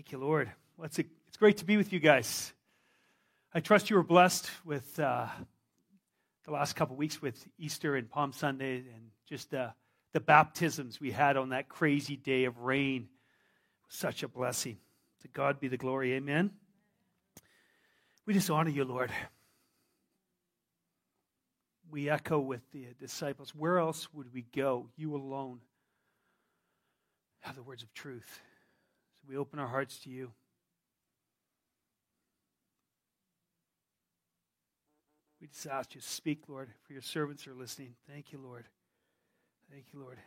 Thank you, Lord. Well, it's, a, it's great to be with you guys. I trust you were blessed with uh, the last couple weeks with Easter and Palm Sunday and just uh, the baptisms we had on that crazy day of rain. Such a blessing. To God be the glory. Amen. We just honor you, Lord. We echo with the disciples. Where else would we go? You alone have the words of truth. We open our hearts to you. We just ask you to speak, Lord, for your servants are listening. Thank you, Lord. Thank you, Lord.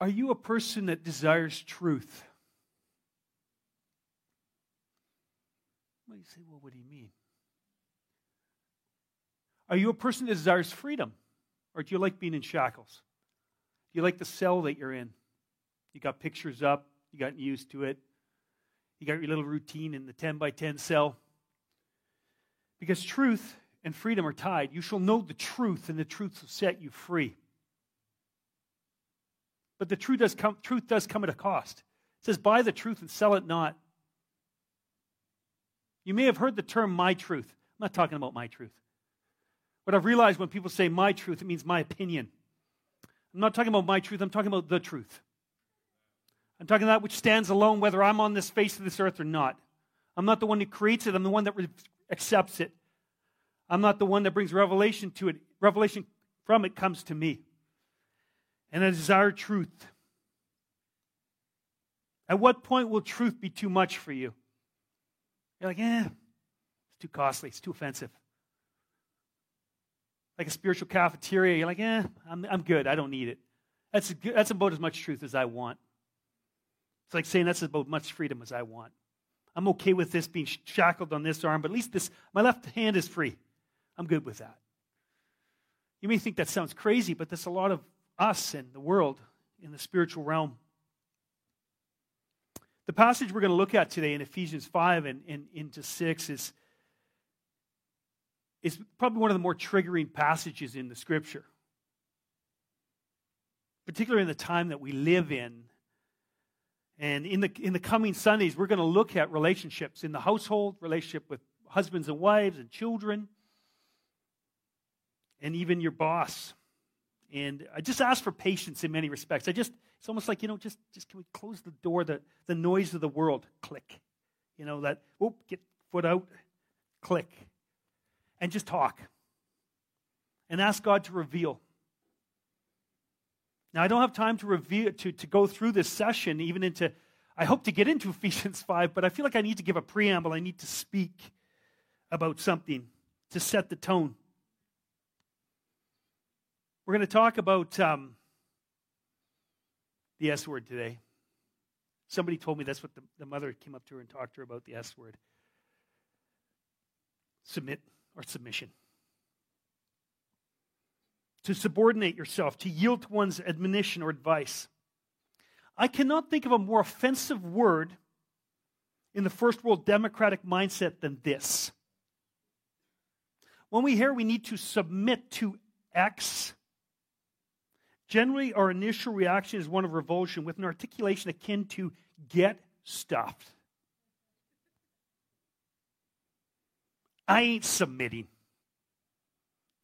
Are you a person that desires truth? Well, you say, well, what do you mean? Are you a person that desires freedom? Or do you like being in shackles? Do you like the cell that you're in? You got pictures up, you got used to it, you got your little routine in the 10 by 10 cell. Because truth and freedom are tied. You shall know the truth, and the truth will set you free. But the truth does come, truth does come at a cost. It says, Buy the truth and sell it not. You may have heard the term my truth. I'm not talking about my truth. But I've realized when people say my truth, it means my opinion. I'm not talking about my truth, I'm talking about the truth. I'm talking that which stands alone, whether I'm on this face of this earth or not. I'm not the one who creates it, I'm the one that accepts it. I'm not the one that brings revelation to it. Revelation from it comes to me. And I desire truth. At what point will truth be too much for you? You're like, eh, it's too costly, it's too offensive. Like a spiritual cafeteria, you're like, eh, I'm, I'm good, I don't need it. That's, that's about as much truth as I want. It's like saying that's about as much freedom as I want. I'm okay with this being shackled on this arm, but at least this, my left hand is free. I'm good with that. You may think that sounds crazy, but there's a lot of us and the world in the spiritual realm. The passage we're going to look at today in Ephesians 5 and, and into 6 is, is probably one of the more triggering passages in the scripture, particularly in the time that we live in and in the, in the coming Sundays, we're going to look at relationships in the household, relationship with husbands and wives and children, and even your boss. And I just ask for patience in many respects. I just, it's almost like, you know, just, just can we close the door, the, the noise of the world, click. You know, that, oh, get foot out, click. And just talk. And ask God to reveal now, I don't have time to review to, to go through this session, even into, I hope to get into Ephesians 5, but I feel like I need to give a preamble. I need to speak about something to set the tone. We're going to talk about um, the S word today. Somebody told me that's what the, the mother came up to her and talked to her about the S word submit or submission to subordinate yourself, to yield to one's admonition or advice. I cannot think of a more offensive word in the first world democratic mindset than this. When we hear we need to submit to X, generally our initial reaction is one of revulsion with an articulation akin to get stuffed. I ain't submitting.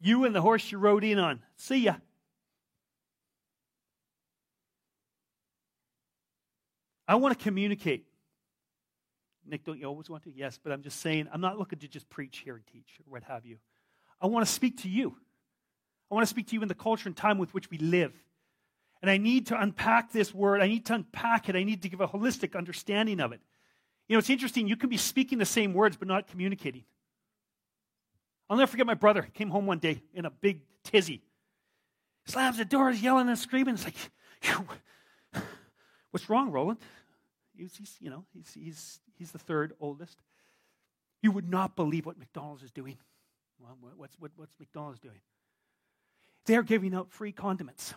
You and the horse you rode in on. See ya. I want to communicate. Nick, don't you always want to? Yes, but I'm just saying, I'm not looking to just preach here and teach or what have you. I want to speak to you. I want to speak to you in the culture and time with which we live. And I need to unpack this word. I need to unpack it. I need to give a holistic understanding of it. You know, it's interesting. You can be speaking the same words, but not communicating. I'll never forget my brother came home one day in a big tizzy. Slams the door, yelling and screaming. It's like, what's wrong, Roland? He's, he's, you know, he's, he's, he's the third oldest. You would not believe what McDonald's is doing. Well, what's, what, what's McDonald's doing? They're giving out free condiments.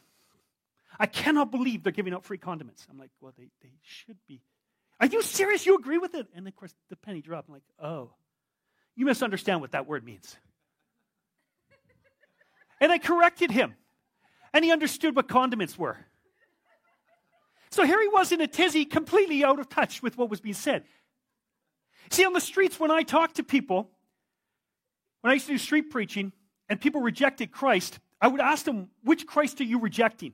I cannot believe they're giving out free condiments. I'm like, well, they, they should be. Are you serious? You agree with it? And of course, the penny dropped. I'm like, oh. You misunderstand what that word means. And I corrected him. And he understood what condiments were. So here he was in a tizzy, completely out of touch with what was being said. See, on the streets, when I talk to people, when I used to do street preaching and people rejected Christ, I would ask them, which Christ are you rejecting?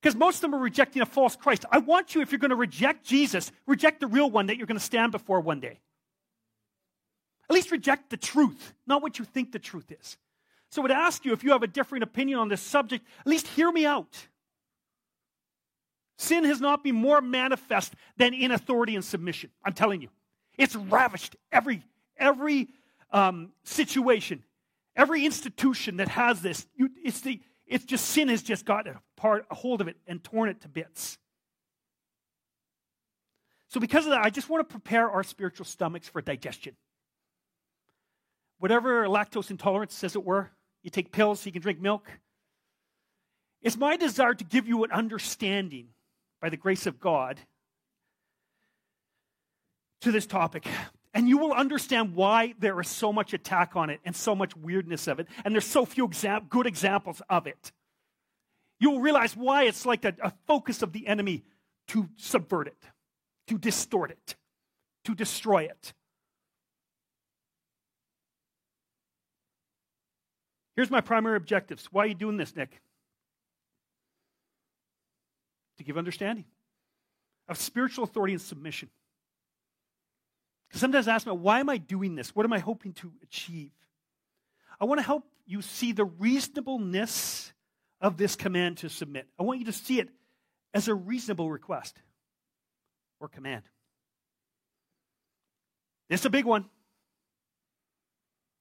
Because most of them are rejecting a false Christ. I want you, if you're going to reject Jesus, reject the real one that you're going to stand before one day. At least reject the truth, not what you think the truth is. So I would ask you if you have a different opinion on this subject, at least hear me out. Sin has not been more manifest than in authority and submission. I'm telling you. It's ravished every, every um, situation, every institution that has this. You, it's, the, it's just sin has just got a, part, a hold of it and torn it to bits. So, because of that, I just want to prepare our spiritual stomachs for digestion whatever lactose intolerance, as it were. You take pills so you can drink milk. It's my desire to give you an understanding by the grace of God to this topic. And you will understand why there is so much attack on it and so much weirdness of it, and there's so few good examples of it. You will realize why it's like a, a focus of the enemy to subvert it, to distort it, to destroy it. Here's my primary objectives. Why are you doing this, Nick? To give understanding of spiritual authority and submission. Sometimes I ask me, why am I doing this? What am I hoping to achieve? I want to help you see the reasonableness of this command to submit. I want you to see it as a reasonable request or command. It's a big one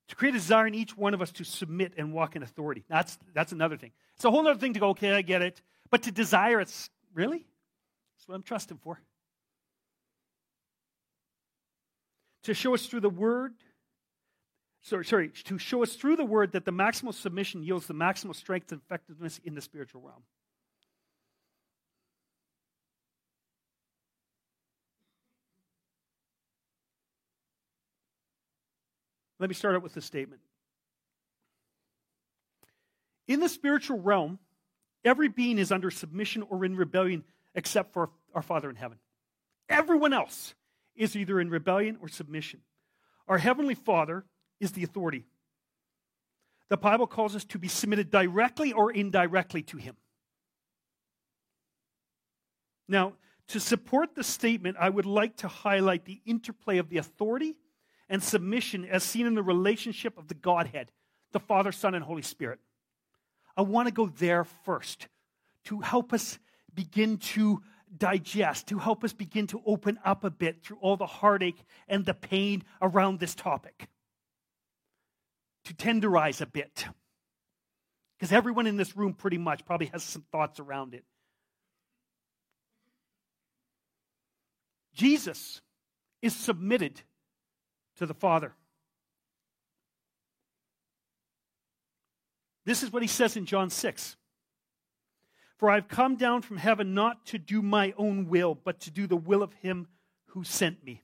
to create a desire in each one of us to submit and walk in authority. That's, that's another thing. It's a whole other thing to go, okay, I get it. But to desire, it's really? That's what I'm trusting for. To show us through the word, sorry, sorry, to show us through the word that the maximal submission yields the maximal strength and effectiveness in the spiritual realm. Let me start out with this statement. In the spiritual realm, every being is under submission or in rebellion except for our Father in heaven. Everyone else is either in rebellion or submission. Our Heavenly Father is the authority. The Bible calls us to be submitted directly or indirectly to Him. Now, to support the statement, I would like to highlight the interplay of the authority and submission as seen in the relationship of the Godhead, the Father, Son, and Holy Spirit. I want to go there first to help us begin to digest, to help us begin to open up a bit through all the heartache and the pain around this topic, to tenderize a bit. Because everyone in this room pretty much probably has some thoughts around it. Jesus is submitted to the Father. This is what he says in John 6. For I've come down from heaven not to do my own will, but to do the will of him who sent me.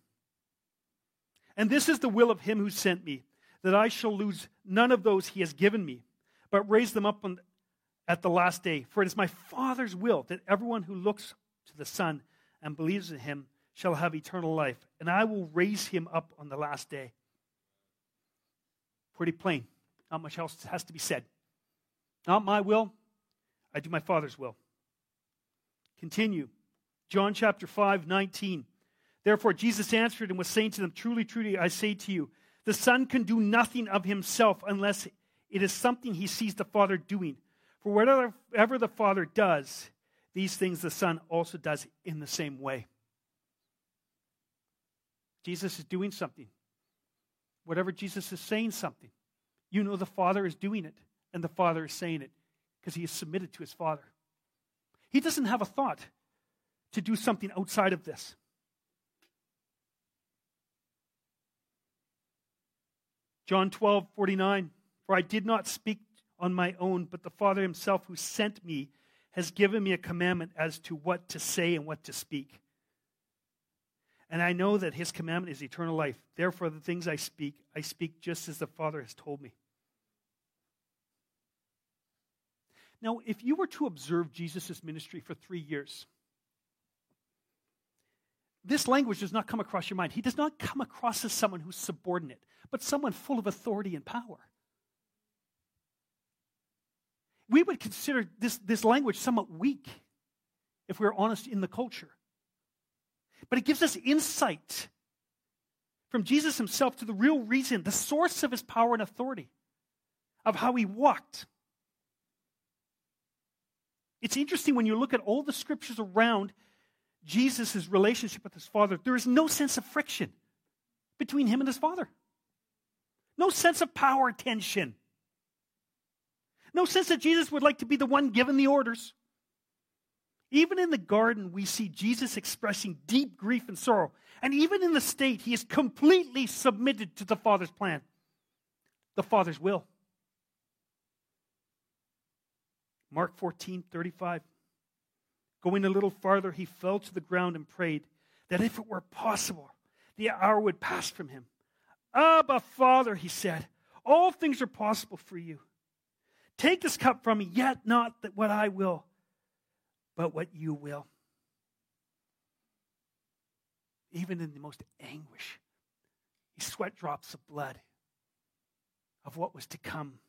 And this is the will of him who sent me, that I shall lose none of those he has given me, but raise them up on, at the last day. For it is my Father's will that everyone who looks to the Son and believes in him shall have eternal life, and I will raise him up on the last day. Pretty plain. Not much else has to be said. Not my will, I do my Father's will. Continue. John chapter 5, 19. Therefore, Jesus answered and was saying to them, Truly, truly, I say to you, the Son can do nothing of himself unless it is something he sees the Father doing. For whatever the Father does, these things the Son also does in the same way. Jesus is doing something. Whatever Jesus is saying something, you know the Father is doing it, and the Father is saying it because he is submitted to his Father. He doesn't have a thought to do something outside of this. John 12, 49. For I did not speak on my own, but the Father himself who sent me has given me a commandment as to what to say and what to speak. And I know that his commandment is eternal life. Therefore, the things I speak, I speak just as the Father has told me. Now, if you were to observe Jesus' ministry for three years, this language does not come across your mind. He does not come across as someone who's subordinate, but someone full of authority and power. We would consider this, this language somewhat weak if we are honest in the culture. But it gives us insight from Jesus himself to the real reason, the source of his power and authority, of how he walked. It's interesting when you look at all the scriptures around Jesus' relationship with his Father, there is no sense of friction between him and his Father. No sense of power tension. No sense that Jesus would like to be the one given the orders. Even in the garden, we see Jesus expressing deep grief and sorrow. And even in the state, he is completely submitted to the Father's plan, the Father's will. Mark 14, 35. Going a little farther, he fell to the ground and prayed that if it were possible, the hour would pass from him. Abba, Father, he said, all things are possible for you. Take this cup from me, yet not that what I will, but what you will. Even in the most anguish, he sweat drops of blood of what was to come.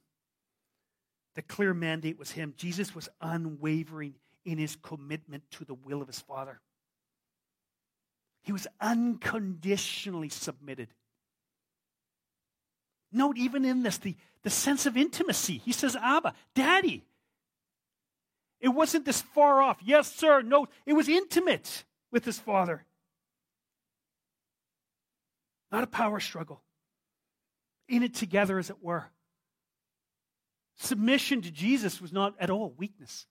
The clear mandate was him. Jesus was unwavering in his commitment to the will of his Father. He was unconditionally submitted. Note, even in this, the, the sense of intimacy. He says, Abba, Daddy. It wasn't this far off. Yes, sir. No, it was intimate with his father. Not a power struggle. In it together, as it were. Submission to Jesus was not at all weakness.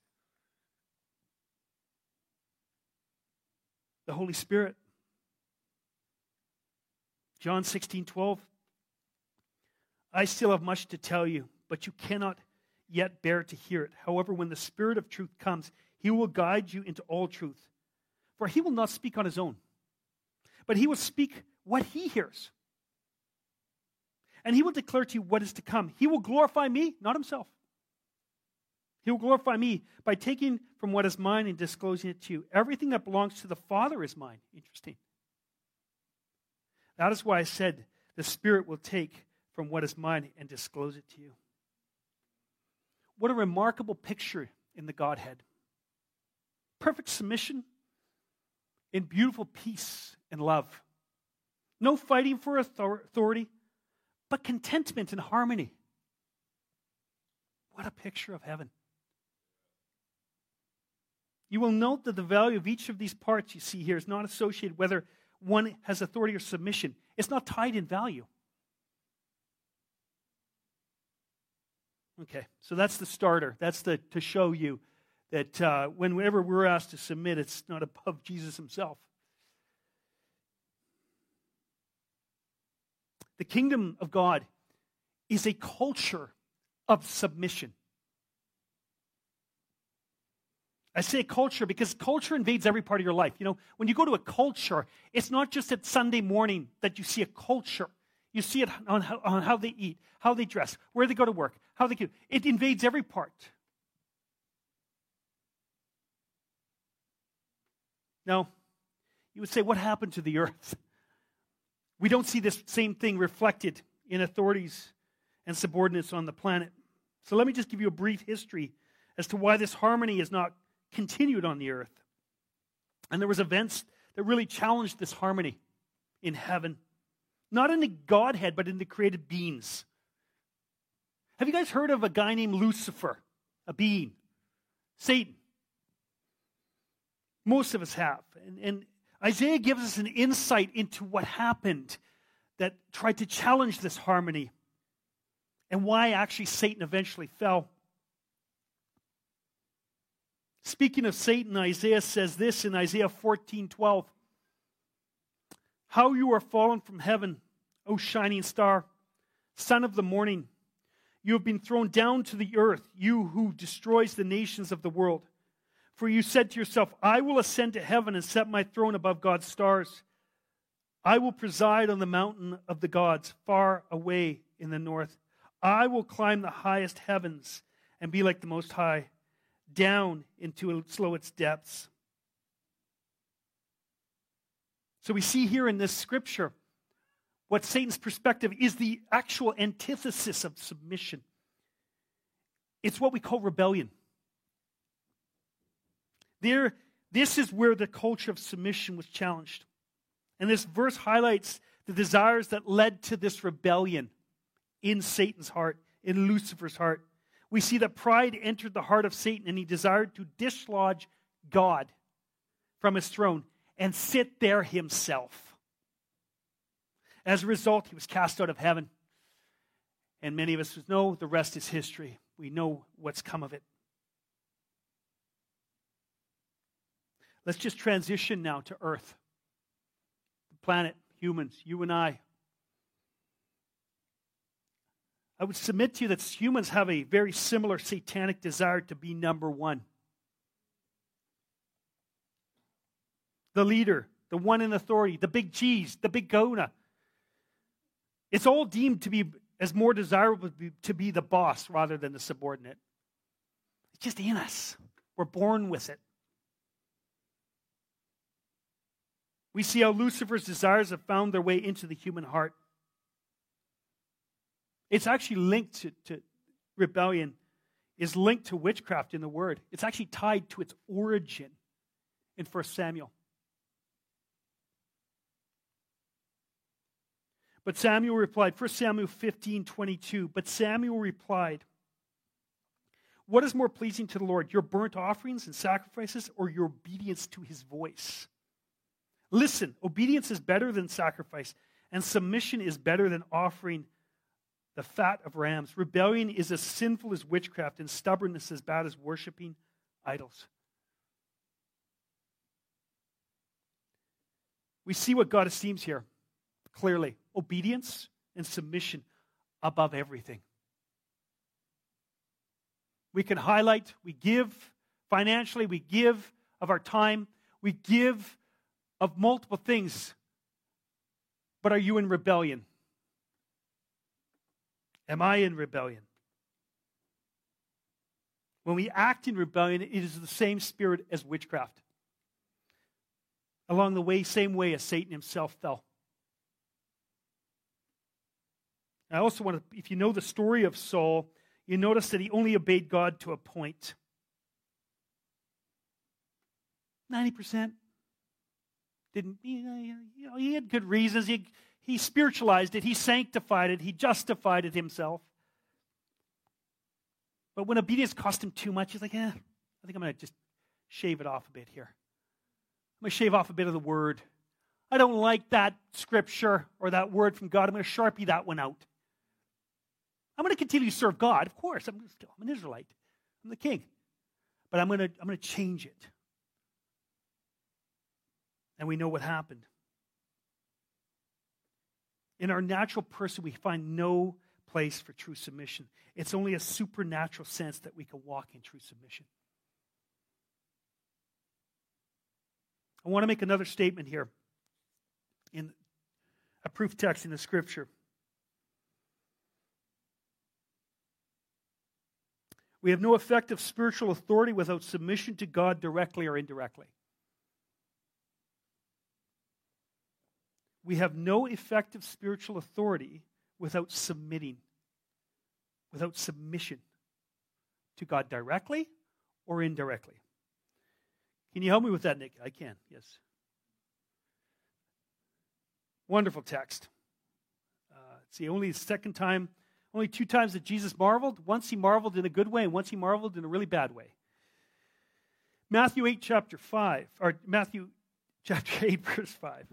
the Holy Spirit. John 16, 12. I still have much to tell you, but you cannot yet bear to hear it. However, when the Spirit of truth comes, he will guide you into all truth. For he will not speak on his own, but he will speak what he hears. And he will declare to you what is to come. He will glorify me, not himself. He will glorify me by taking from what is mine and disclosing it to you. Everything that belongs to the Father is mine. Interesting. That is why I said the Spirit will take from what is mine and disclose it to you. What a remarkable picture in the Godhead. Perfect submission in beautiful peace and love. No fighting for authority, but contentment and harmony. What a picture of heaven. You will note that the value of each of these parts you see here is not associated whether one has authority or submission. It's not tied in value. Okay, so that's the starter. That's the to show you that uh, whenever we're asked to submit, it's not above Jesus himself. The kingdom of God is a culture of submission. I say culture because culture invades every part of your life. You know, when you go to a culture, it's not just at Sunday morning that you see a culture. You see it on how, on how they eat, how they dress, where they go to work, how they do. It invades every part. Now, you would say, what happened to the earth? We don't see this same thing reflected in authorities and subordinates on the planet. So let me just give you a brief history as to why this harmony is not continued on the earth. And there was events that really challenged this harmony in heaven. Not in the Godhead, but in the created beings. Have you guys heard of a guy named Lucifer? A being. Satan. Most of us have. And, and Isaiah gives us an insight into what happened that tried to challenge this harmony and why actually Satan eventually fell. Speaking of Satan, Isaiah says this in Isaiah 14 12. How you are fallen from heaven, O shining star, son of the morning. You have been thrown down to the earth, you who destroys the nations of the world. For you said to yourself, I will ascend to heaven and set my throne above God's stars. I will preside on the mountain of the gods, far away in the north. I will climb the highest heavens and be like the Most High. down into its lowest depths. So we see here in this scripture what Satan's perspective is the actual antithesis of submission. It's what we call rebellion. There, this is where the culture of submission was challenged. And this verse highlights the desires that led to this rebellion in Satan's heart, in Lucifer's heart. We see that pride entered the heart of Satan and he desired to dislodge God from his throne and sit there himself. As a result, he was cast out of heaven. And many of us know the rest is history. We know what's come of it. Let's just transition now to Earth, the planet, humans, you and I. I would submit to you that humans have a very similar satanic desire to be number one. The leader, the one in authority, the big cheese, the big kahuna. It's all deemed to be as more desirable to be the boss rather than the subordinate. It's just in us. We're born with it. We see how Lucifer's desires have found their way into the human heart. It's actually linked to, to rebellion, is linked to witchcraft in the word. It's actually tied to its origin in 1 Samuel. But Samuel replied, 1 Samuel 15, 22. But Samuel replied, What is more pleasing to the Lord, your burnt offerings and sacrifices, or your obedience to his voice? Listen, obedience is better than sacrifice, and submission is better than offering the fat of rams. Rebellion is as sinful as witchcraft, and stubbornness as bad as worshiping idols. We see what God esteems here clearly obedience and submission above everything. We can highlight, we give financially, we give of our time, we give of multiple things. But are you in rebellion? Am I in rebellion? When we act in rebellion, it is the same spirit as witchcraft. Along the way, same way as Satan himself fell. I also want to, if you know the story of Saul, you notice that he only obeyed God to a point. 90%. Didn't, you know, he had good reasons. He, he spiritualized it, he sanctified it, he justified it himself. But when obedience cost him too much, he's like, eh, I think I'm going to just shave it off a bit here. I'm going to shave off a bit of the word. I don't like that scripture or that word from God. I'm going to sharpie that one out. I'm going to continue to serve God, of course. I'm, still, I'm an Israelite. I'm the king. But I'm going to, I'm going to change it. And we know what happened. In our natural person, we find no place for true submission. It's only a supernatural sense that we can walk in true submission. I want to make another statement here in a proof text in the scripture. We have no effective spiritual authority without submission to God directly or indirectly. we have no effective spiritual authority without submitting, without submission to God directly or indirectly. Can you help me with that, Nick? I can, yes. Wonderful text. Uh, the only second time, only two times that Jesus marveled. Once he marveled in a good way, and once he marveled in a really bad way. Matthew 8, chapter 5, or Matthew chapter 8, verse 5.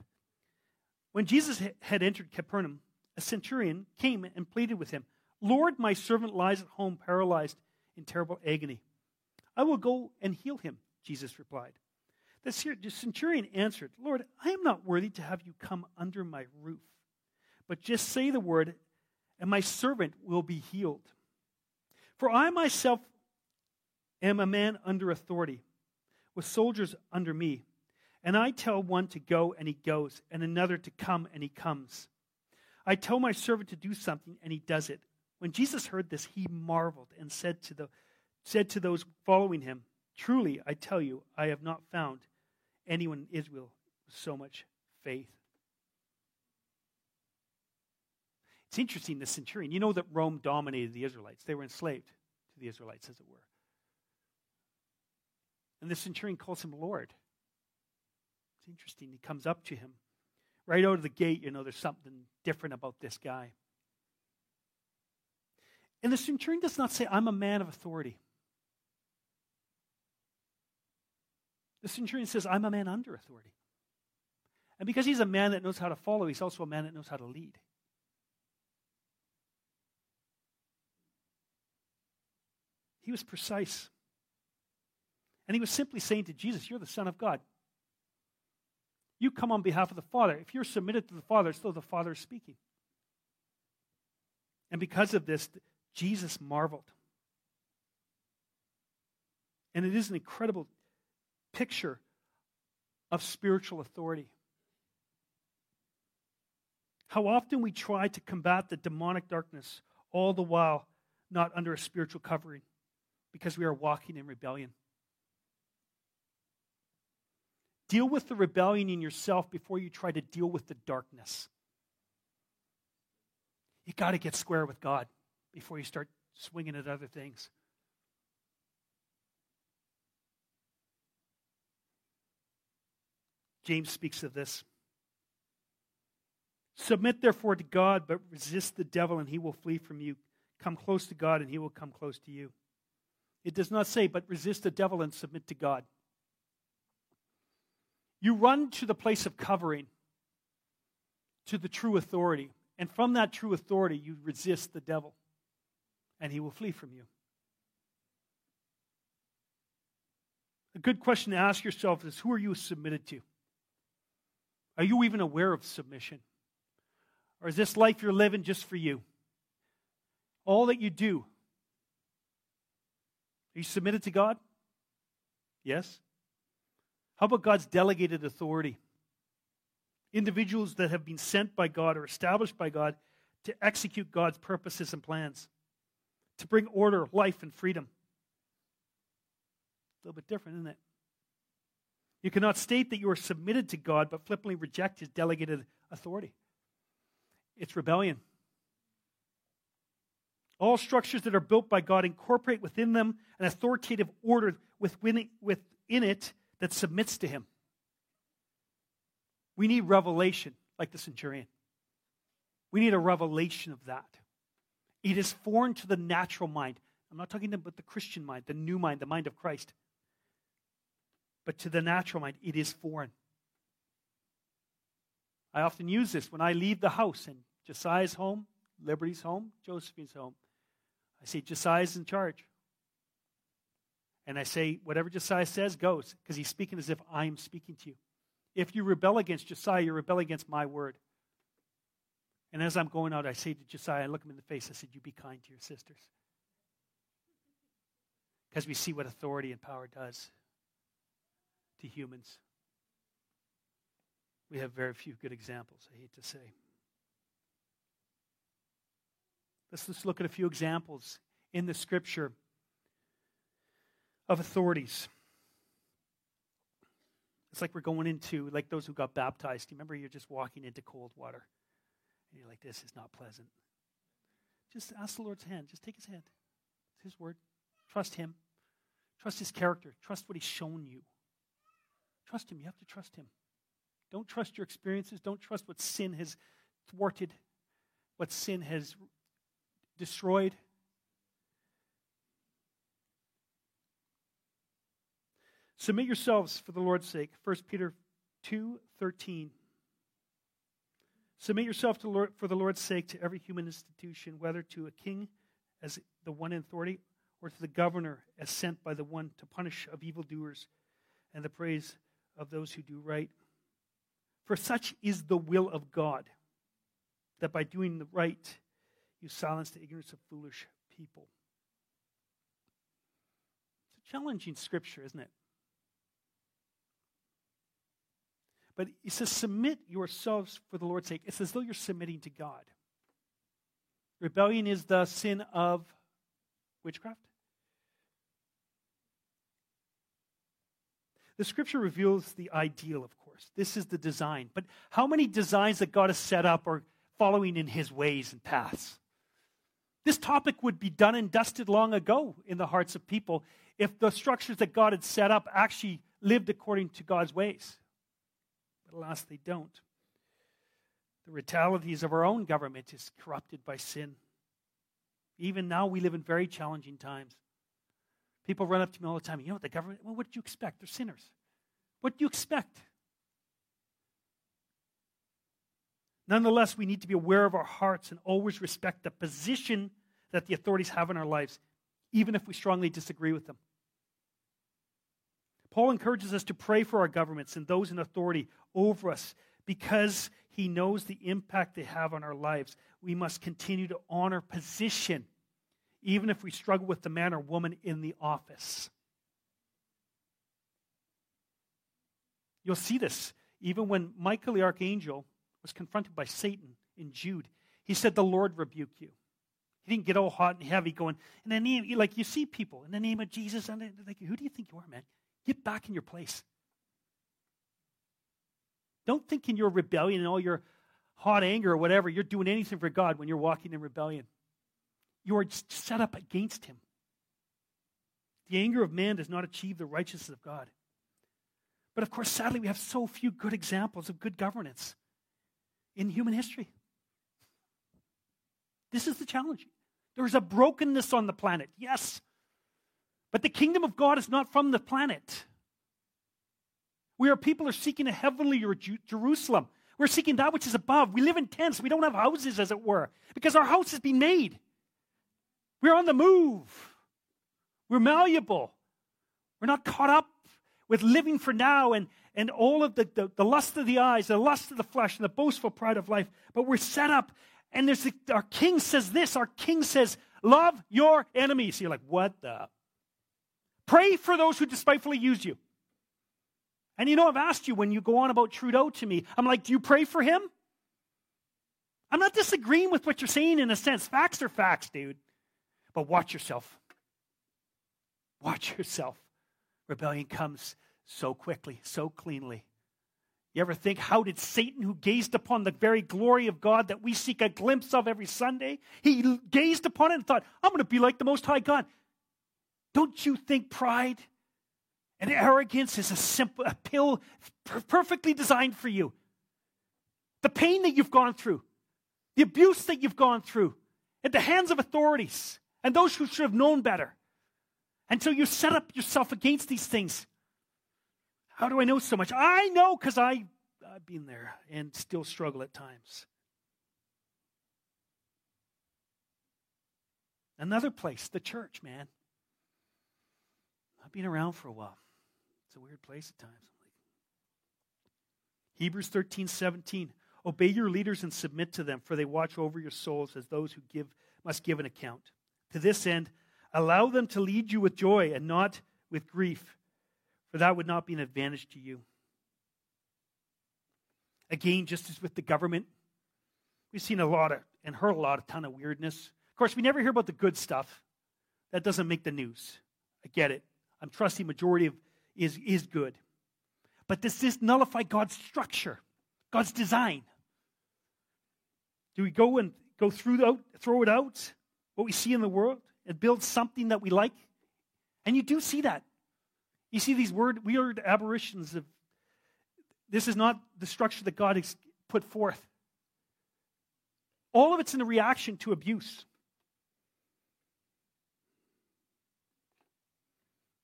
When Jesus had entered Capernaum, a centurion came and pleaded with him, Lord, my servant lies at home paralyzed in terrible agony. I will go and heal him, Jesus replied. The centurion answered, Lord, I am not worthy to have you come under my roof, but just say the word, and my servant will be healed. For I myself am a man under authority, with soldiers under me. And I tell one to go, and he goes, and another to come, and he comes. I tell my servant to do something, and he does it. When Jesus heard this, he marveled and said to, the, said to those following him, Truly, I tell you, I have not found anyone in Israel with so much faith. It's interesting, the centurion. You know that Rome dominated the Israelites, they were enslaved to the Israelites, as it were. And the centurion calls him Lord. It's interesting. He comes up to him. Right out of the gate, you know, there's something different about this guy. And the centurion does not say, I'm a man of authority. The centurion says, I'm a man under authority. And because he's a man that knows how to follow, he's also a man that knows how to lead. He was precise. And he was simply saying to Jesus, You're the Son of God. You come on behalf of the Father. If you're submitted to the Father, it's still the Father is speaking. And because of this, Jesus marveled. And it is an incredible picture of spiritual authority. How often we try to combat the demonic darkness, all the while not under a spiritual covering, because we are walking in rebellion. Deal with the rebellion in yourself before you try to deal with the darkness. You got to get square with God before you start swinging at other things. James speaks of this. Submit therefore to God, but resist the devil, and he will flee from you. Come close to God, and he will come close to you. It does not say, but resist the devil and submit to God. You run to the place of covering, to the true authority. And from that true authority, you resist the devil, and he will flee from you. A good question to ask yourself is who are you submitted to? Are you even aware of submission? Or is this life you're living just for you? All that you do. Are you submitted to God? Yes. How about God's delegated authority? Individuals that have been sent by God or established by God to execute God's purposes and plans, to bring order, life, and freedom. A little bit different, isn't it? You cannot state that you are submitted to God, but flippantly reject his delegated authority. It's rebellion. All structures that are built by God incorporate within them an authoritative order within it that submits to him. We need revelation, like the centurion. We need a revelation of that. It is foreign to the natural mind. I'm not talking about the Christian mind, the new mind, the mind of Christ. But to the natural mind, it is foreign. I often use this when I leave the house and Josiah's home, Liberty's home, Josephine's home. I say, Josiah's in charge. And I say, whatever Josiah says goes, because he's speaking as if I'm speaking to you. If you rebel against Josiah, you rebel against my word. And as I'm going out, I say to Josiah, I look him in the face, I said, You be kind to your sisters. Because we see what authority and power does to humans. We have very few good examples, I hate to say. Let's just look at a few examples in the scripture of authorities. It's like we're going into, like those who got baptized. You remember you're just walking into cold water. And you're like, this is not pleasant. Just ask the Lord's hand. Just take his hand. It's his word. Trust him. Trust his character. Trust what he's shown you. Trust him. You have to trust him. Don't trust your experiences. Don't trust what sin has thwarted, what sin has destroyed. Submit yourselves for the Lord's sake. 1 Peter 2 13. Submit yourself to Lord, for the Lord's sake to every human institution, whether to a king as the one in authority, or to the governor as sent by the one to punish of evildoers and the praise of those who do right. For such is the will of God, that by doing the right, you silence the ignorance of foolish people. It's a challenging scripture, isn't it? But it says, submit yourselves for the Lord's sake. It's as though you're submitting to God. Rebellion is the sin of witchcraft. The scripture reveals the ideal, of course. This is the design. But how many designs that God has set up are following in his ways and paths? This topic would be done and dusted long ago in the hearts of people if the structures that God had set up actually lived according to God's ways. But alas, they don't. The realities of our own government is corrupted by sin. Even now, we live in very challenging times. People run up to me all the time. You know what the government? Well, what do you expect? They're sinners. What do you expect? Nonetheless, we need to be aware of our hearts and always respect the position that the authorities have in our lives, even if we strongly disagree with them. Paul encourages us to pray for our governments and those in authority over us because he knows the impact they have on our lives. We must continue to honor position, even if we struggle with the man or woman in the office. You'll see this even when Michael the archangel was confronted by Satan in Jude. He said, The Lord rebuke you. He didn't get all hot and heavy going, in the name, like you see people, in the name of Jesus, and like, who do you think you are, man? Get back in your place. Don't think in your rebellion and all your hot anger or whatever, you're doing anything for God when you're walking in rebellion. You are set up against Him. The anger of man does not achieve the righteousness of God. But of course, sadly, we have so few good examples of good governance in human history. This is the challenge. There is a brokenness on the planet, yes. But the kingdom of God is not from the planet. We are people are seeking a heavenly Jerusalem. We're seeking that which is above. We live in tents. We don't have houses, as it were, because our house has been made. We're on the move. We're malleable. We're not caught up with living for now and, and all of the, the, the lust of the eyes, the lust of the flesh, and the boastful pride of life. But we're set up, and there's the, our king says this. Our king says, Love your enemies. You're like, What the? Pray for those who despitefully use you. And you know, I've asked you when you go on about Trudeau to me, I'm like, Do you pray for him? I'm not disagreeing with what you're saying in a sense. Facts are facts, dude. But watch yourself. Watch yourself. Rebellion comes so quickly, so cleanly. You ever think, how did Satan, who gazed upon the very glory of God that we seek a glimpse of every Sunday, he gazed upon it and thought, I'm going to be like the Most High God. Don't you think pride and arrogance is a simple a pill perfectly designed for you? The pain that you've gone through, the abuse that you've gone through at the hands of authorities and those who should have known better. Until you set up yourself against these things. How do I know so much? I know because I've been there and still struggle at times. Another place, the church, man. I've been around for a while. It's a weird place at times. Hebrews 13, 17. Obey your leaders and submit to them, for they watch over your souls as those who give must give an account. To this end, Allow them to lead you with joy and not with grief, for that would not be an advantage to you. Again, just as with the government, we've seen a lot of and heard a lot, a ton of weirdness. Of course, we never hear about the good stuff. That doesn't make the news. I get it. I'm trusting majority of is, is good. But does this nullify God's structure, God's design? Do we go and go through the, throw it out, what we see in the world? and build something that we like. And you do see that. You see these word, weird aberrations of this is not the structure that God has put forth. All of it's in a reaction to abuse.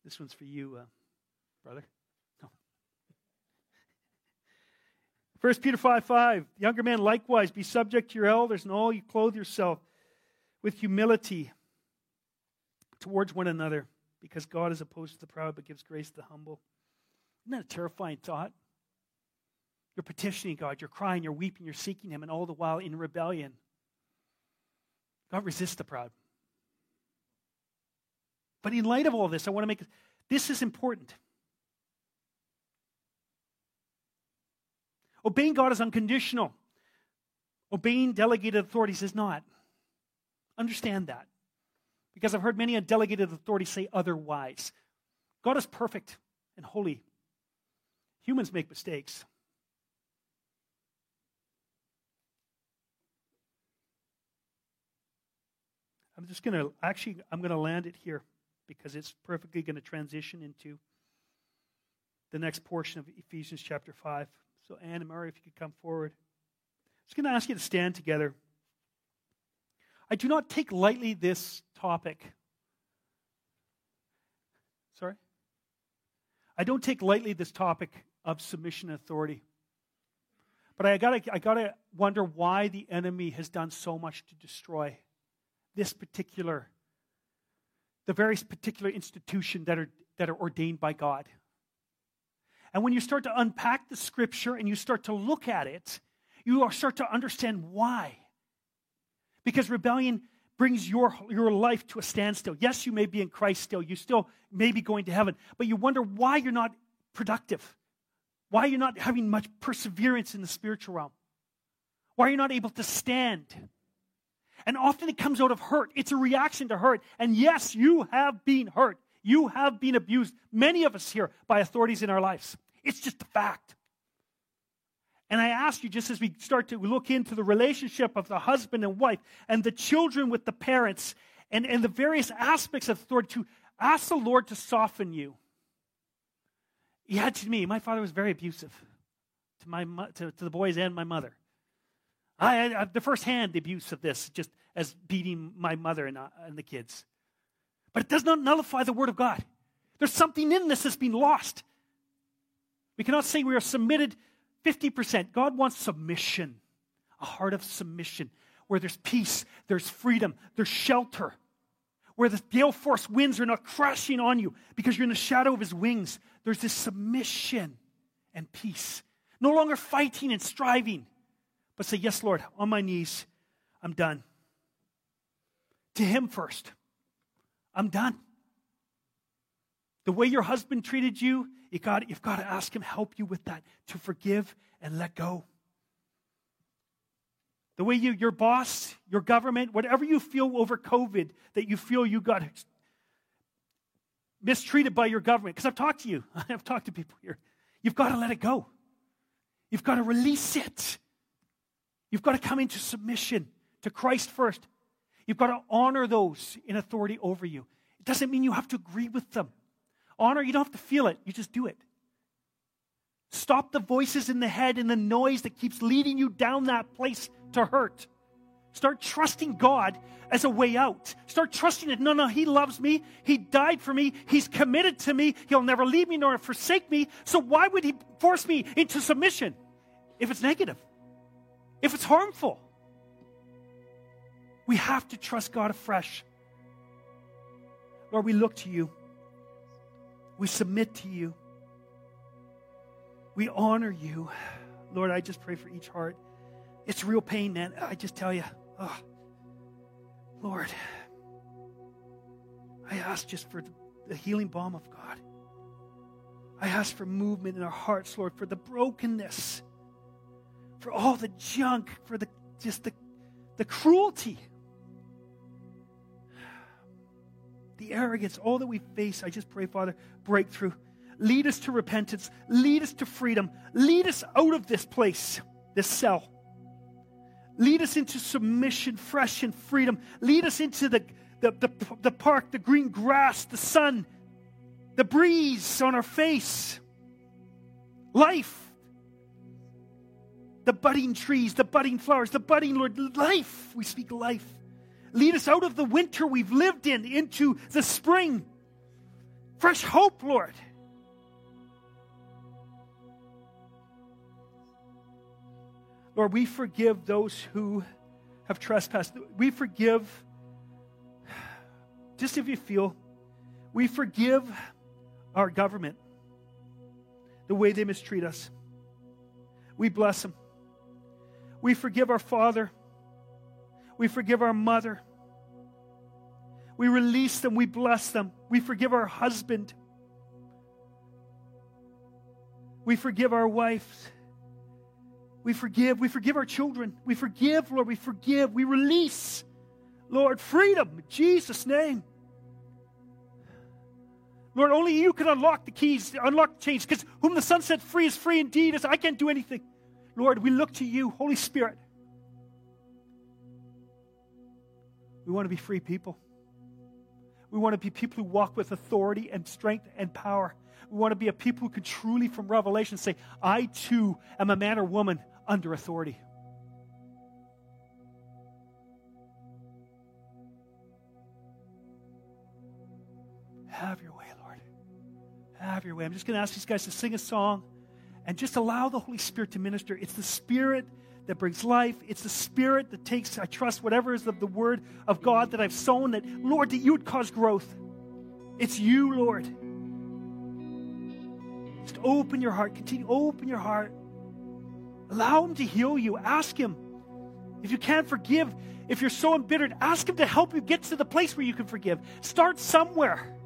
This one's for you, uh, brother. No. 1 Peter 5 5. Younger men, likewise, be subject to your elders, and all you clothe yourself with humility towards one another because God is opposed to the proud but gives grace to the humble. Isn't that a terrifying thought? You're petitioning God, you're crying, you're weeping, you're seeking Him, and all the while in rebellion. God resists the proud. But in light of all this, I want to make this is important. Obeying God is unconditional. Obeying delegated authorities is not. Understand that because I've heard many a delegated authority say otherwise. God is perfect and holy. Humans make mistakes. I'm just going to actually I'm going to land it here because it's perfectly going to transition into the next portion of Ephesians chapter 5. So Anne and Mary if you could come forward. I'm just going to ask you to stand together. I do not take lightly this topic. Sorry? I don't take lightly this topic of submission and authority. But I gotta, I gotta wonder why the enemy has done so much to destroy this particular, the various particular institution that are, that are ordained by God. And when you start to unpack the scripture and you start to look at it, you start to understand why. Because rebellion brings your, your life to a standstill. Yes, you may be in Christ still. You still may be going to heaven. But you wonder why you're not productive. Why you're not having much perseverance in the spiritual realm. Why you're not able to stand. And often it comes out of hurt. It's a reaction to hurt. And yes, you have been hurt. You have been abused, many of us here, by authorities in our lives. It's just a fact. And I ask you, just as we start to look into the relationship of the husband and wife and the children with the parents and, and the various aspects of authority, to ask the Lord to soften you. Yeah, to me. My father was very abusive to, my, to, to the boys and my mother. I, I, the first hand abuse of this, just as beating my mother and, uh, and the kids. But it does not nullify the Word of God. There's something in this that's been lost. We cannot say we are submitted 50%. God wants submission, a heart of submission, where there's peace, there's freedom, there's shelter, where the gale force winds are not crashing on you because you're in the shadow of His wings. There's this submission and peace. No longer fighting and striving but say, Yes, Lord, on my knees, I'm done. To Him first, I'm done. The way your husband treated you, you got, you've got to ask Him help you with that, to forgive and let go. The way you, your boss, your government, whatever you feel over COVID, that you feel you got mistreated by your government, because I've talked to you, I've talked to people here. You've got to let it go. You've got to release it. You've got to come into submission to Christ first. You've got to honor those in authority over you. It doesn't mean you have to agree with them. Honor, you don't have to feel it, you just do it. Stop the voices in the head and the noise that keeps leading you down that place to hurt. Start trusting God as a way out. Start trusting it. No, no, He loves me. He died for me. He's committed to me. He'll never leave me nor forsake me. So why would He force me into submission if it's negative? if it's harmful. We have to trust God afresh. Lord, we look to you. We submit to you. We honor you. Lord, I just pray for each heart. It's real pain, man. I just tell you. Oh, Lord, I ask just for the, healing balm of God. I ask for movement in our hearts, Lord, for the brokenness for all the junk, for the just the, the cruelty, the arrogance, all that we face. I just pray, Father, breakthrough. Lead us to repentance. Lead us to freedom. Lead us out of this place, this cell. Lead us into submission, fresh and freedom. Lead us into the, the, the, the park, the green grass, the sun, the breeze on our face. Life the budding trees, the budding flowers, the budding, Lord, life. We speak life. Lead us out of the winter we've lived in into the spring. Fresh hope, Lord. Lord, we forgive those who have trespassed. We forgive, just if you feel, we forgive our government the way they mistreat us. We bless them. We forgive our father. We forgive our mother. We release them. We bless them. We forgive our husband. We forgive our wives. We forgive. We forgive our children. We forgive, Lord. We forgive. We release, Lord, freedom in Jesus' name. Lord, only you can unlock the keys, unlock the chains, because whom the Son set free is free indeed. As I can't do anything. Lord, we look to you, Holy Spirit. We want to be free people. We want to be people who walk with authority and strength and power. We want to be a people who can truly, from Revelation, say, I too am a man or woman under authority. Have your way, Lord. Have your way. I'm just going to ask these guys to sing a song and just allow the Holy Spirit to minister. It's the Spirit that brings life. It's the Spirit that takes, I trust, whatever is of the Word of God that I've sown, that, Lord, that you would cause growth. It's you, Lord. Just open your heart. Continue, open your heart. Allow Him to heal you. Ask Him. If you can't forgive, if you're so embittered, ask Him to help you get to the place where you can forgive. Start somewhere.